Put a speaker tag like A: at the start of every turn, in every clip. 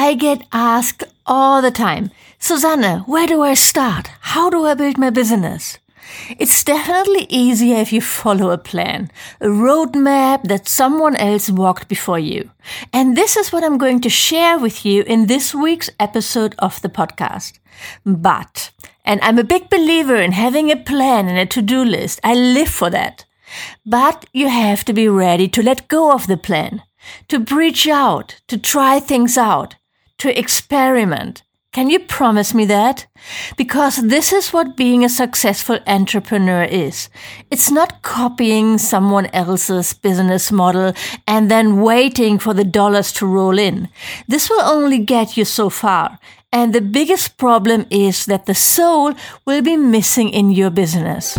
A: I get asked all the time, Susanne, where do I start? How do I build my business? It's definitely easier if you follow a plan, a roadmap that someone else walked before you. And this is what I'm going to share with you in this week's episode of the podcast. But, and I'm a big believer in having a plan and a to-do list. I live for that. But you have to be ready to let go of the plan, to breach out, to try things out, to experiment, can you promise me that? Because this is what being a successful entrepreneur is. It's not copying someone else's business model and then waiting for the dollars to roll in. This will only get you so far. And the biggest problem is that the soul will be missing in your business.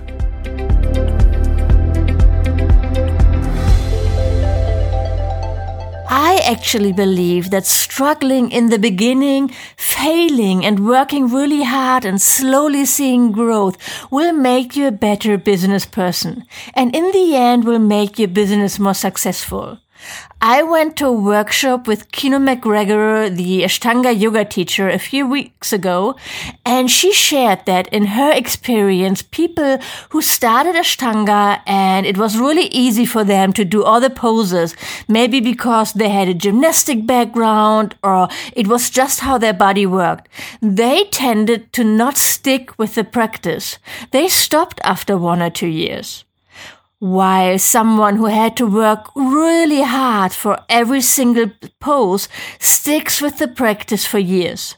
A: I actually believe that struggling in the beginning, failing and working really hard and slowly seeing growth will make you a better business person and in the end will make your business more successful. I went to a workshop with Kino MacGregor, the Ashtanga yoga teacher, a few weeks ago, and she shared that in her experience, people who started Ashtanga and it was really easy for them to do all the poses, maybe because they had a gymnastic background or it was just how their body worked, they tended to not stick with the practice. They stopped after one or two years while someone who had to work really hard for every single pose sticks with the practice for years.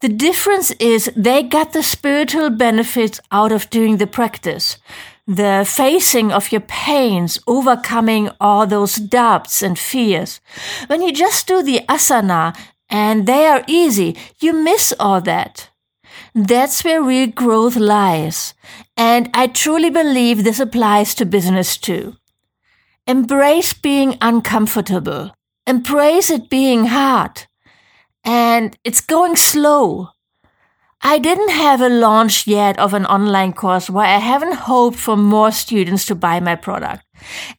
A: The difference is they got the spiritual benefits out of doing the practice. The facing of your pains, overcoming all those doubts and fears. When you just do the asana and they are easy, you miss all that. That's where real growth lies. And I truly believe this applies to business too. Embrace being uncomfortable. Embrace it being hard. And it's going slow. I didn't have a launch yet of an online course where I haven't hoped for more students to buy my product.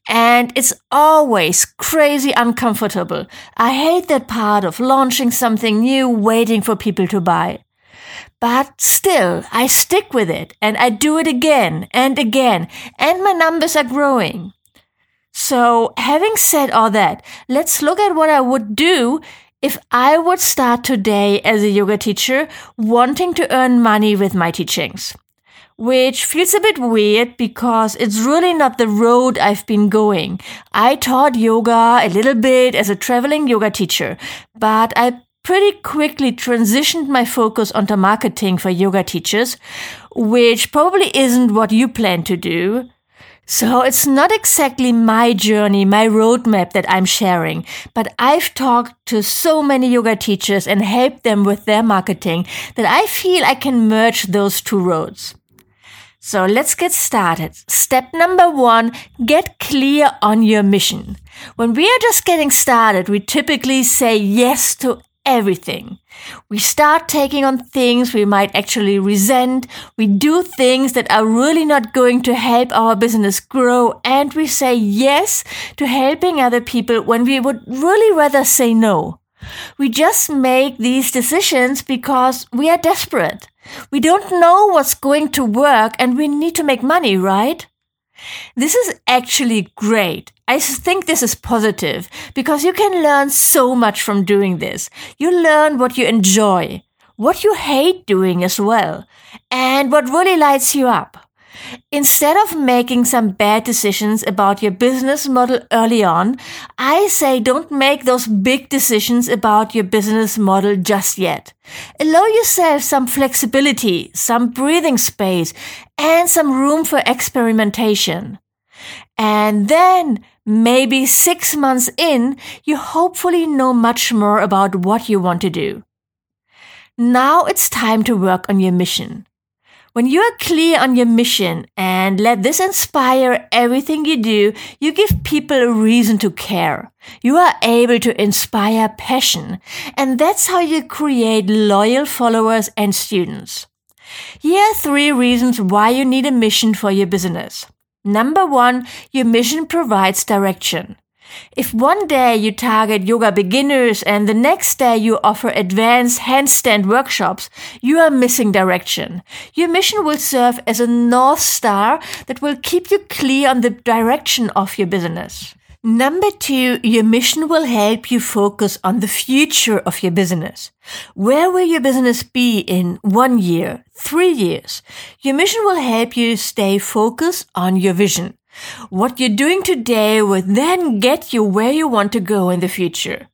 A: And it's always crazy uncomfortable. I hate that part of launching something new, waiting for people to buy. But still, I stick with it and I do it again and again, and my numbers are growing. So, having said all that, let's look at what I would do if I would start today as a yoga teacher wanting to earn money with my teachings. Which feels a bit weird because it's really not the road I've been going. I taught yoga a little bit as a traveling yoga teacher, but I pretty quickly transitioned my focus onto marketing for yoga teachers, which probably isn't what you plan to do. So it's not exactly my journey, my roadmap that I'm sharing, but I've talked to so many yoga teachers and helped them with their marketing that I feel I can merge those two roads. So let's get started. Step number one, get clear on your mission. When we are just getting started, we typically say yes to everything. We start taking on things we might actually resent. We do things that are really not going to help our business grow. And we say yes to helping other people when we would really rather say no. We just make these decisions because we are desperate. We don't know what's going to work and we need to make money, right? This is actually great. I think this is positive because you can learn so much from doing this. You learn what you enjoy, what you hate doing as well, and what really lights you up. Instead of making some bad decisions about your business model early on, I say don't make those big decisions about your business model just yet. Allow yourself some flexibility, some breathing space, and some room for experimentation. And then, maybe six months in, you hopefully know much more about what you want to do. Now it's time to work on your mission. When you are clear on your mission and let this inspire everything you do, you give people a reason to care. You are able to inspire passion, and that's how you create loyal followers and students. Here are three reasons why you need a mission for your business. Number one, your mission provides direction. If one day you target yoga beginners and the next day you offer advanced handstand workshops, you are missing direction. Your mission will serve as a North Star that will keep you clear on the direction of your business. Number two, your mission will help you focus on the future of your business. Where will your business be in one year, three years? Your mission will help you stay focused on your vision. What you're doing today will then get you where you want to go in the future.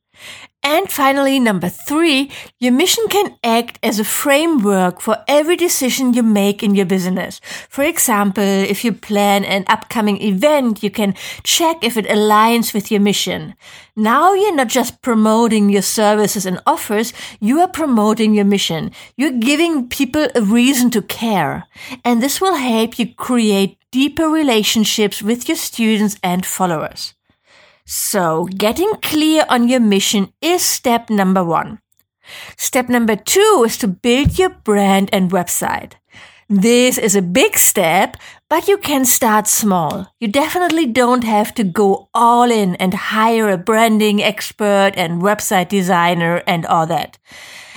A: And finally, number three, your mission can act as a framework for every decision you make in your business. For example, if you plan an upcoming event, you can check if it aligns with your mission. Now you're not just promoting your services and offers, you are promoting your mission. You're giving people a reason to care. And this will help you create deeper relationships with your students and followers. So getting clear on your mission is step number one. Step number two is to build your brand and website. This is a big step, but you can start small. You definitely don't have to go all in and hire a branding expert and website designer and all that.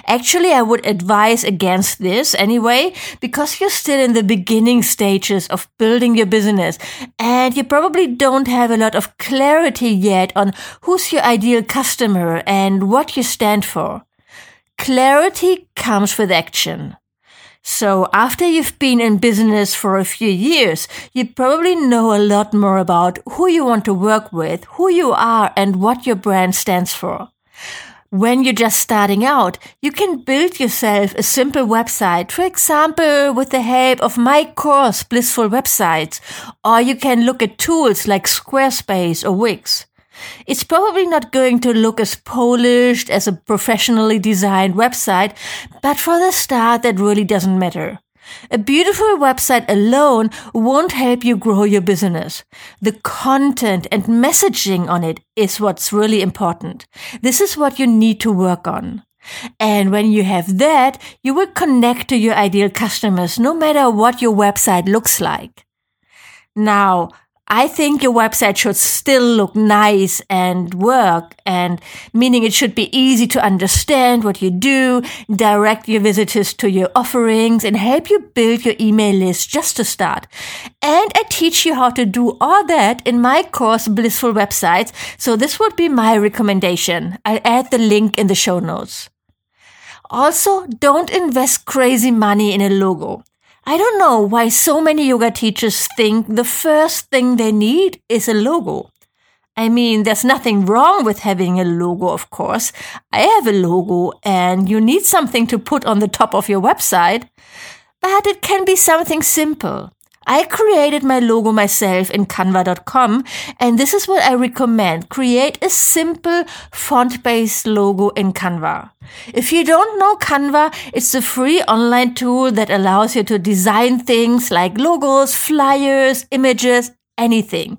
A: Actually, I would advise against this anyway, because you're still in the beginning stages of building your business and you probably don't have a lot of clarity yet on who's your ideal customer and what you stand for. Clarity comes with action. So after you've been in business for a few years, you probably know a lot more about who you want to work with, who you are, and what your brand stands for. When you're just starting out, you can build yourself a simple website, for example, with the help of my course, Blissful Websites, or you can look at tools like Squarespace or Wix. It's probably not going to look as polished as a professionally designed website, but for the start, that really doesn't matter. A beautiful website alone won't help you grow your business. The content and messaging on it is what's really important. This is what you need to work on. And when you have that, you will connect to your ideal customers no matter what your website looks like. Now, I think your website should still look nice and work and meaning it should be easy to understand what you do, direct your visitors to your offerings and help you build your email list just to start. And I teach you how to do all that in my course, Blissful Websites. So this would be my recommendation. I'll add the link in the show notes. Also, don't invest crazy money in a logo. I don't know why so many yoga teachers think the first thing they need is a logo. I mean, there's nothing wrong with having a logo, of course. I have a logo and you need something to put on the top of your website, but it can be something simple. I created my logo myself in canva.com and this is what I recommend. Create a simple font-based logo in Canva. If you don't know Canva, it's a free online tool that allows you to design things like logos, flyers, images, anything.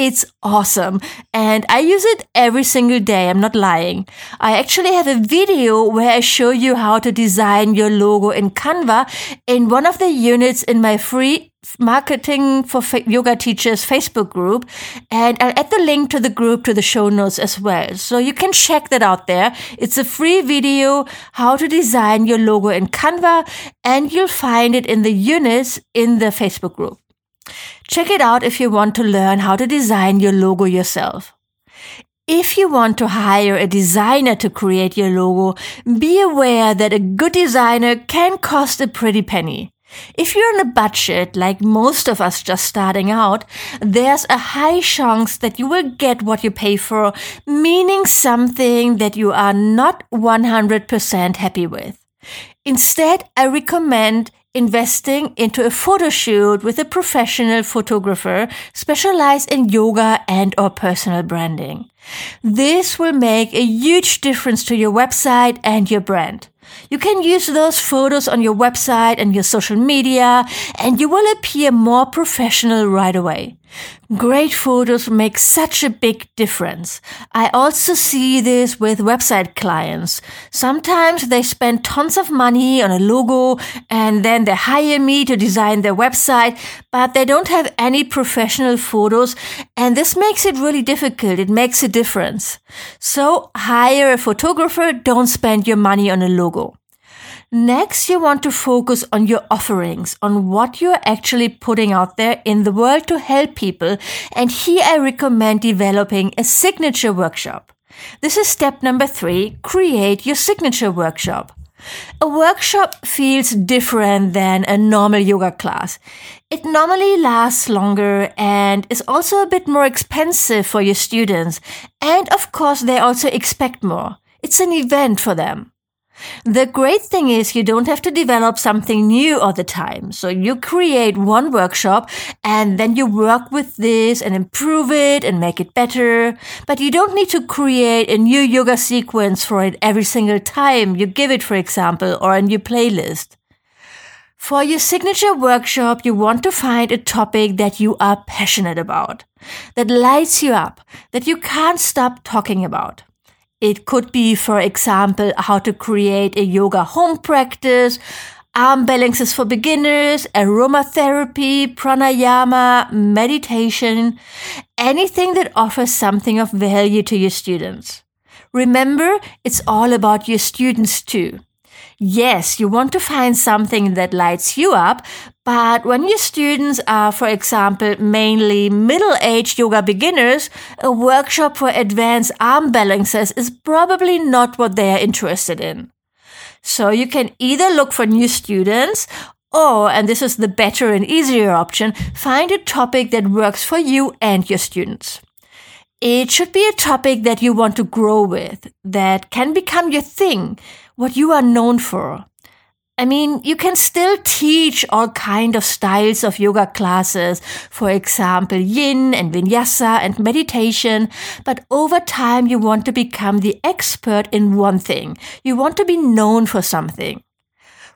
A: It's awesome. And I use it every single day. I'm not lying. I actually have a video where I show you how to design your logo in Canva in one of the units in my free marketing for yoga teachers Facebook group. And I'll add the link to the group to the show notes as well. So you can check that out there. It's a free video, how to design your logo in Canva, and you'll find it in the units in the Facebook group. Check it out if you want to learn how to design your logo yourself. If you want to hire a designer to create your logo, be aware that a good designer can cost a pretty penny. If you're on a budget, like most of us just starting out, there's a high chance that you will get what you pay for, meaning something that you are not 100% happy with. Instead, I recommend investing into a photo shoot with a professional photographer specialized in yoga and or personal branding. This will make a huge difference to your website and your brand. You can use those photos on your website and your social media, and you will appear more professional right away. Great photos make such a big difference. I also see this with website clients. Sometimes they spend tons of money on a logo and then they hire me to design their website, but they don't have any professional photos and this makes it really difficult. It makes a difference. So hire a photographer, don't spend your money on a logo. Next, you want to focus on your offerings, on what you're actually putting out there in the world to help people. And here I recommend developing a signature workshop. This is step number three. Create your signature workshop. A workshop feels different than a normal yoga class. It normally lasts longer and is also a bit more expensive for your students. And of course, they also expect more. It's an event for them. The great thing is you don't have to develop something new all the time. So you create one workshop and then you work with this and improve it and make it better. But you don't need to create a new yoga sequence for it every single time you give it, for example, or a new playlist. For your signature workshop, you want to find a topic that you are passionate about, that lights you up, that you can't stop talking about. It could be, for example, how to create a yoga home practice, arm balances for beginners, aromatherapy, pranayama, meditation, anything that offers something of value to your students. Remember, it's all about your students too. Yes, you want to find something that lights you up, but when your students are, for example, mainly middle-aged yoga beginners, a workshop for advanced arm balances is probably not what they are interested in. So you can either look for new students or, and this is the better and easier option, find a topic that works for you and your students. It should be a topic that you want to grow with, that can become your thing, what you are known for. I mean, you can still teach all kind of styles of yoga classes, for example, yin and vinyasa and meditation, but over time you want to become the expert in one thing. You want to be known for something.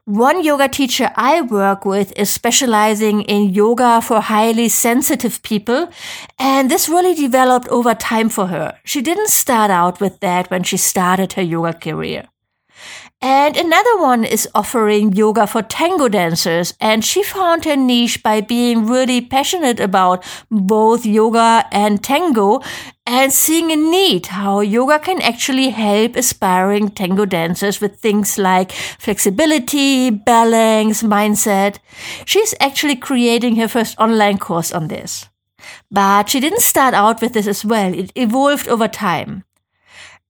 A: One yoga teacher I work with is specializing in yoga for highly sensitive people, and this really developed over time for her. She didn't start out with that when she started her yoga career. And another one is offering yoga for tango dancers. And she found her niche by being really passionate about both yoga and tango and seeing a need how yoga can actually help aspiring tango dancers with things like flexibility, balance, mindset. She's actually creating her first online course on this. But she didn't start out with this as well. It evolved over time.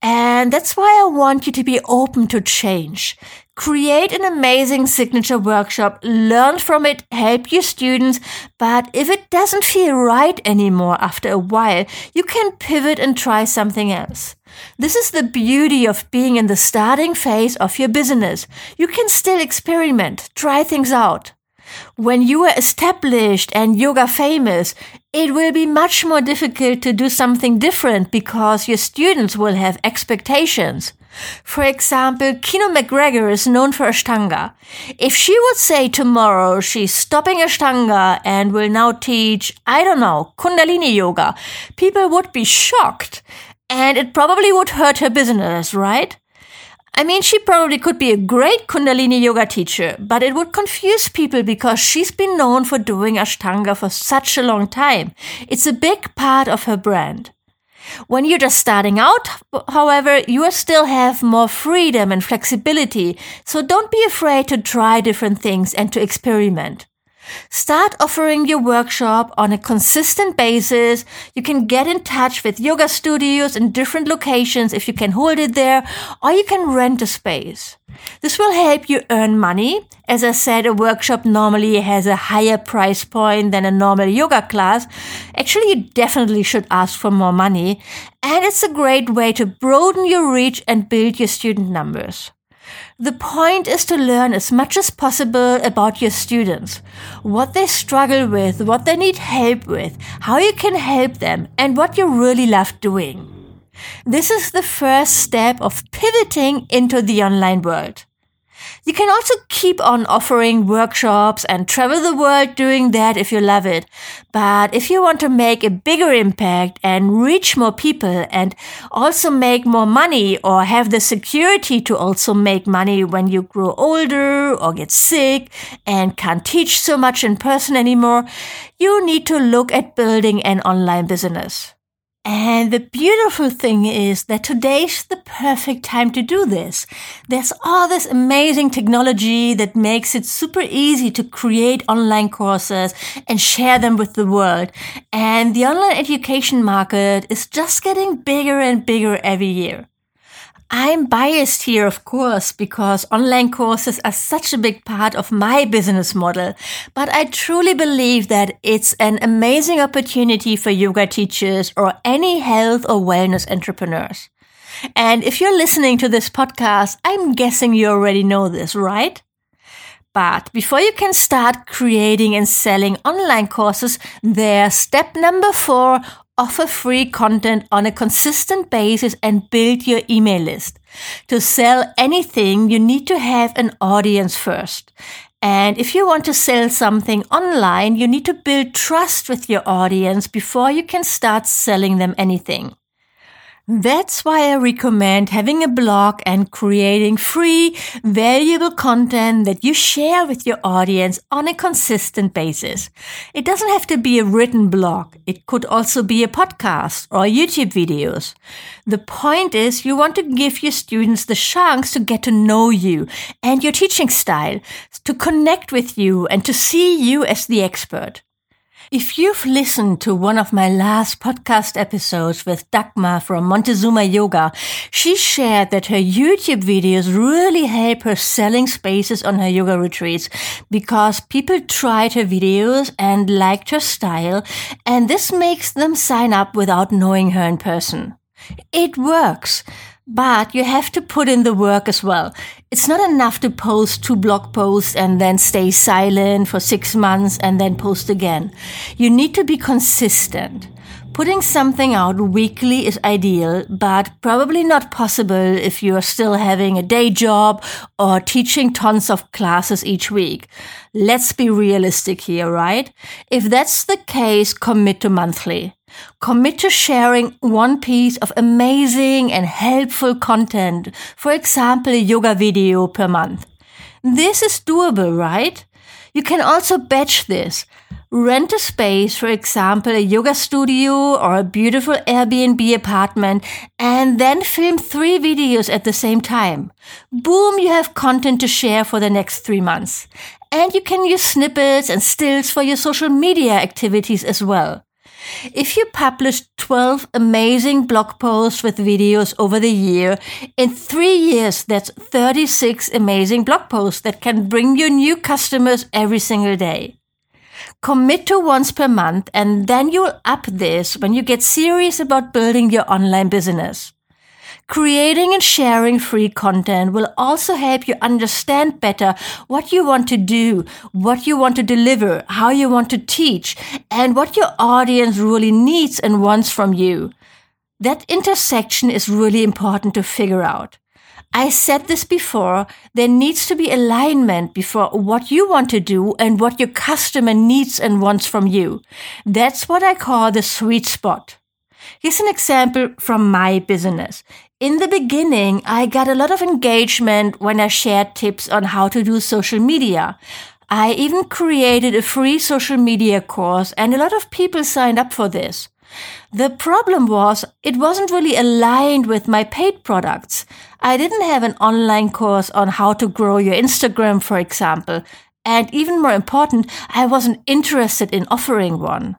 A: And that's why I want you to be open to change. Create an amazing signature workshop, learn from it, help your students, but if it doesn't feel right anymore after a while, you can pivot and try something else. This is the beauty of being in the starting phase of your business. You can still experiment, try things out. When you are established and yoga famous, it will be much more difficult to do something different because your students will have expectations. For example, Kino MacGregor is known for Ashtanga. If she would say tomorrow she's stopping Ashtanga and will now teach, I don't know, Kundalini Yoga, people would be shocked. And it probably would hurt her business, right? I mean, she probably could be a great Kundalini yoga teacher, but it would confuse people because she's been known for doing Ashtanga for such a long time. It's a big part of her brand. When you're just starting out, however, you still have more freedom and flexibility, so don't be afraid to try different things and to experiment. Start offering your workshop on a consistent basis. You can get in touch with yoga studios in different locations if you can hold it there, or you can rent a space. This will help you earn money. As I said, a workshop normally has a higher price point than a normal yoga class. Actually, you definitely should ask for more money. And it's a great way to broaden your reach and build your student numbers. The point is to learn as much as possible about your students, what they struggle with, what they need help with, how you can help them, and what you really love doing. This is the first step of pivoting into the online world. You can also keep on offering workshops and travel the world doing that if you love it. But if you want to make a bigger impact and reach more people and also make more money or have the security to also make money when you grow older or get sick and can't teach so much in person anymore, you need to look at building an online business. And the beautiful thing is that today's the perfect time to do this. There's all this amazing technology that makes it super easy to create online courses and share them with the world. And the online education market is just getting bigger and bigger every year. I'm biased here, of course, because online courses are such a big part of my business model. But I truly believe that it's an amazing opportunity for yoga teachers or any health or wellness entrepreneurs. And if you're listening to this podcast, I'm guessing you already know this, right? But before you can start creating and selling online courses, there's step number four offer free content on a consistent basis and build your email list. To sell anything, you need to have an audience first. And if you want to sell something online, you need to build trust with your audience before you can start selling them anything. That's why I recommend having a blog and creating free, valuable content that you share with your audience on a consistent basis. It doesn't have to be a written blog. It could also be a podcast or YouTube videos. The point is you want to give your students the chance to get to know you and your teaching style, to connect with you and to see you as the expert. If you've listened to one of my last podcast episodes with Dagmar from Montezuma Yoga, she shared that her YouTube videos really help her selling spaces on her yoga retreats because people tried her videos and liked her style, and this makes them sign up without knowing her in person. It works. But you have to put in the work as well. It's not enough to post two blog posts and then stay silent for six months and then post again. You need to be consistent. Putting something out weekly is ideal, but probably not possible if you are still having a day job or teaching tons of classes each week. Let's be realistic here, right? If that's the case, commit to monthly. Commit to sharing one piece of amazing and helpful content, for example, a yoga video per month. This is doable, right? You can also batch this. Rent a space, for example, a yoga studio or a beautiful Airbnb apartment, and then film three videos at the same time. Boom, you have content to share for the next three months. And you can use snippets and stills for your social media activities as well. If you publish 12 amazing blog posts with videos over the year, in three years, that's 36 amazing blog posts that can bring you new customers every single day. Commit to once per month and then you'll up this when you get serious about building your online business. Creating and sharing free content will also help you understand better what you want to do, what you want to deliver, how you want to teach, and what your audience really needs and wants from you. That intersection is really important to figure out. I said this before, there needs to be alignment before what you want to do and what your customer needs and wants from you. That's what I call the sweet spot. Here's an example from my business. In the beginning, I got a lot of engagement when I shared tips on how to do social media. I even created a free social media course and a lot of people signed up for this. The problem was it wasn't really aligned with my paid products. I didn't have an online course on how to grow your Instagram, for example. And even more important, I wasn't interested in offering one.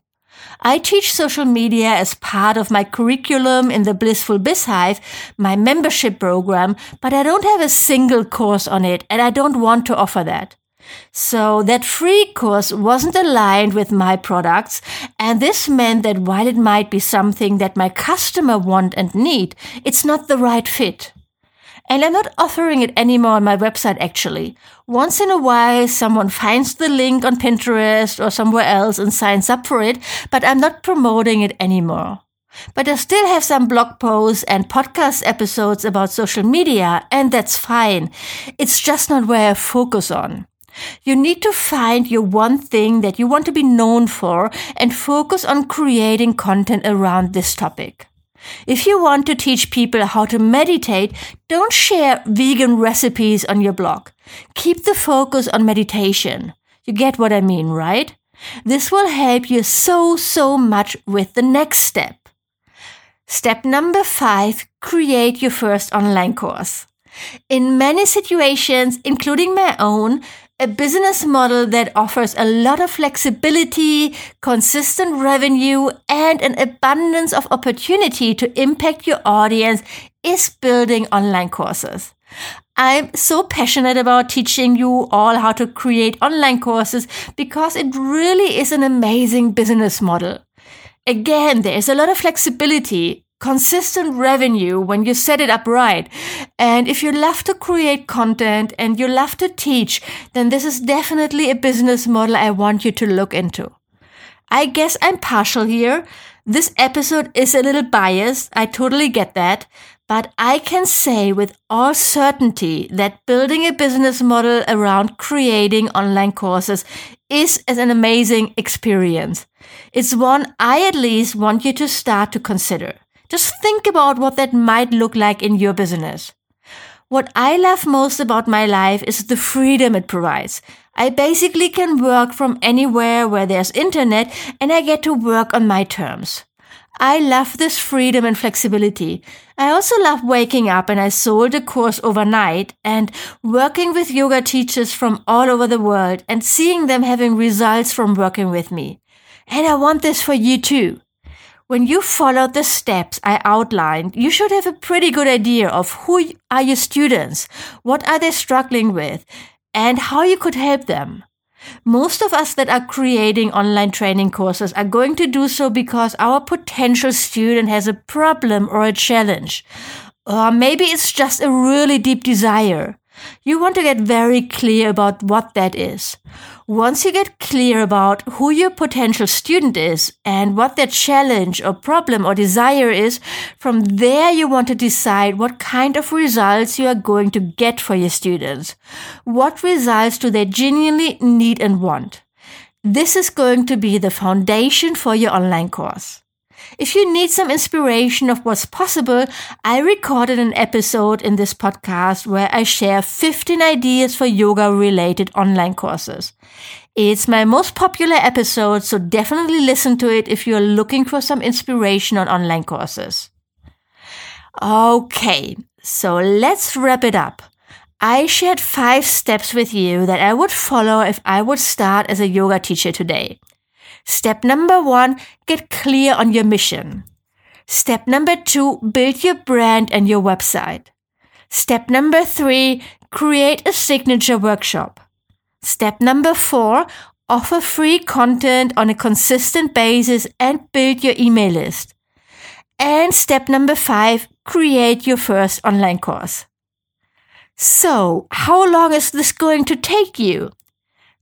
A: I teach social media as part of my curriculum in the Blissful BizHive, my membership program, but I don't have a single course on it and I don't want to offer that. So that free course wasn't aligned with my products. And this meant that while it might be something that my customer want and need, it's not the right fit. And I'm not offering it anymore on my website actually. Once in a while, someone finds the link on Pinterest or somewhere else and signs up for it, but I'm not promoting it anymore. But I still have some blog posts and podcast episodes about social media, and that's fine. It's just not where I focus on. You need to find your one thing that you want to be known for and focus on creating content around this topic. If you want to teach people how to meditate, don't share vegan recipes on your blog. Keep the focus on meditation. You get what I mean, right? This will help you so, so much with the next step. Step number five, create your first online course. In many situations, including my own, a business model that offers a lot of flexibility, consistent revenue, and an abundance of opportunity to impact your audience is building online courses. I'm so passionate about teaching you all how to create online courses because it really is an amazing business model. Again, there is a lot of flexibility consistent revenue when you set it up right. And if you love to create content and you love to teach, then this is definitely a business model I want you to look into. I guess I'm partial here. This episode is a little biased. I totally get that. But I can say with all certainty that building a business model around creating online courses is an amazing experience. It's one I at least want you to start to consider. Just think about what that might look like in your business. What I love most about my life is the freedom it provides. I basically can work from anywhere where there's internet and I get to work on my terms. I love this freedom and flexibility. I also love waking up and I sold a course overnight and working with yoga teachers from all over the world and seeing them having results from working with me. And I want this for you too. When you follow the steps I outlined, you should have a pretty good idea of who are your students, what are they struggling with, and how you could help them. Most of us that are creating online training courses are going to do so because our potential student has a problem or a challenge. Or maybe it's just a really deep desire. You want to get very clear about what that is. Once you get clear about who your potential student is and what their challenge or problem or desire is, from there you want to decide what kind of results you are going to get for your students. What results do they genuinely need and want? This is going to be the foundation for your online course. If you need some inspiration of what's possible, I recorded an episode in this podcast where I share 15 ideas for yoga related online courses. It's my most popular episode, so definitely listen to it if you're looking for some inspiration on online courses. Okay, so let's wrap it up. I shared five steps with you that I would follow if I would start as a yoga teacher today. Step number one, get clear on your mission. Step number two, build your brand and your website. Step number three, create a signature workshop. Step number four, offer free content on a consistent basis and build your email list. And step number five, create your first online course. So, how long is this going to take you?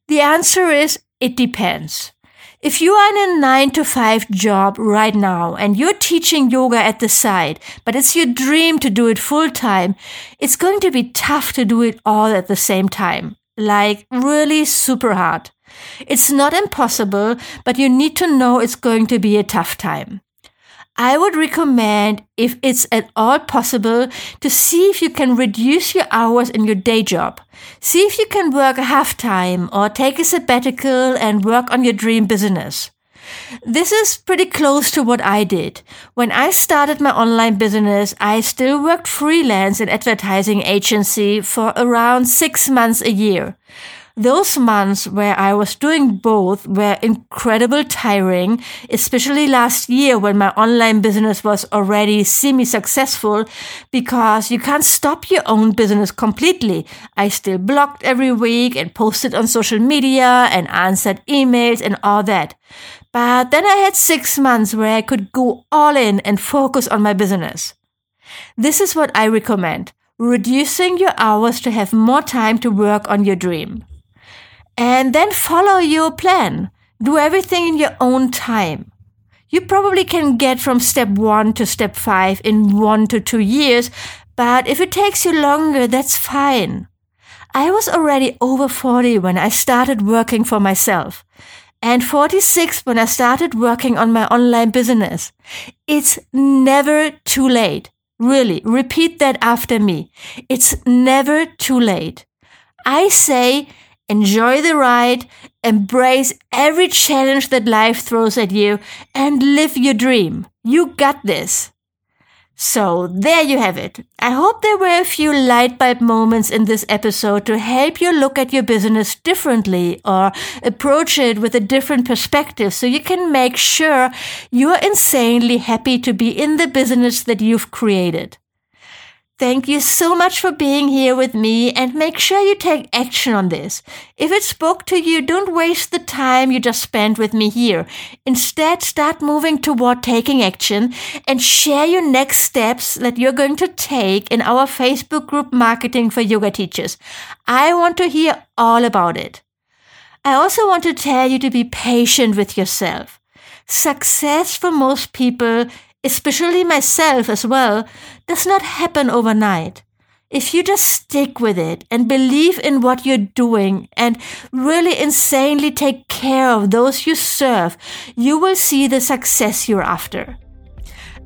A: The answer is it depends. If you are in a nine to five job right now and you're teaching yoga at the side, but it's your dream to do it full time, it's going to be tough to do it all at the same time. Like really super hard. It's not impossible, but you need to know it's going to be a tough time. I would recommend, if it's at all possible, to see if you can reduce your hours in your day job. See if you can work half time or take a sabbatical and work on your dream business. This is pretty close to what I did. When I started my online business, I still worked freelance in advertising agency for around six months a year. Those months where I was doing both were incredibly tiring, especially last year when my online business was already semi successful because you can't stop your own business completely. I still blogged every week and posted on social media and answered emails and all that. But then I had six months where I could go all in and focus on my business. This is what I recommend reducing your hours to have more time to work on your dream and then follow your plan. Do everything in your own time. You probably can get from step one to step five in one to two years, but if it takes you longer, that's fine. I was already over 40 when I started working for myself and 46 when I started working on my online business. It's never too late. Really, repeat that after me. It's never too late. I say, enjoy the ride, embrace every challenge that life throws at you, and live your dream. You got this. So there you have it. I hope there were a few light bulb moments in this episode to help you look at your business differently or approach it with a different perspective so you can make sure you're insanely happy to be in the business that you've created. Thank you so much for being here with me and make sure you take action on this. If it spoke to you, don't waste the time you just spent with me here. Instead, start moving toward taking action and share your next steps that you're going to take in our Facebook group Marketing for Yoga Teachers. I want to hear all about it. I also want to tell you to be patient with yourself. Success for most people especially myself as well, does not happen overnight. If you just stick with it and believe in what you're doing and really insanely take care of those you serve, you will see the success you're after.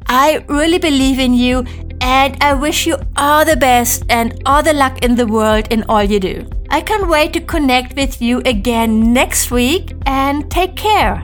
A: I really believe in you and I wish you all the best and all the luck in the world in all you do. I can't wait to connect with you again next week and take care.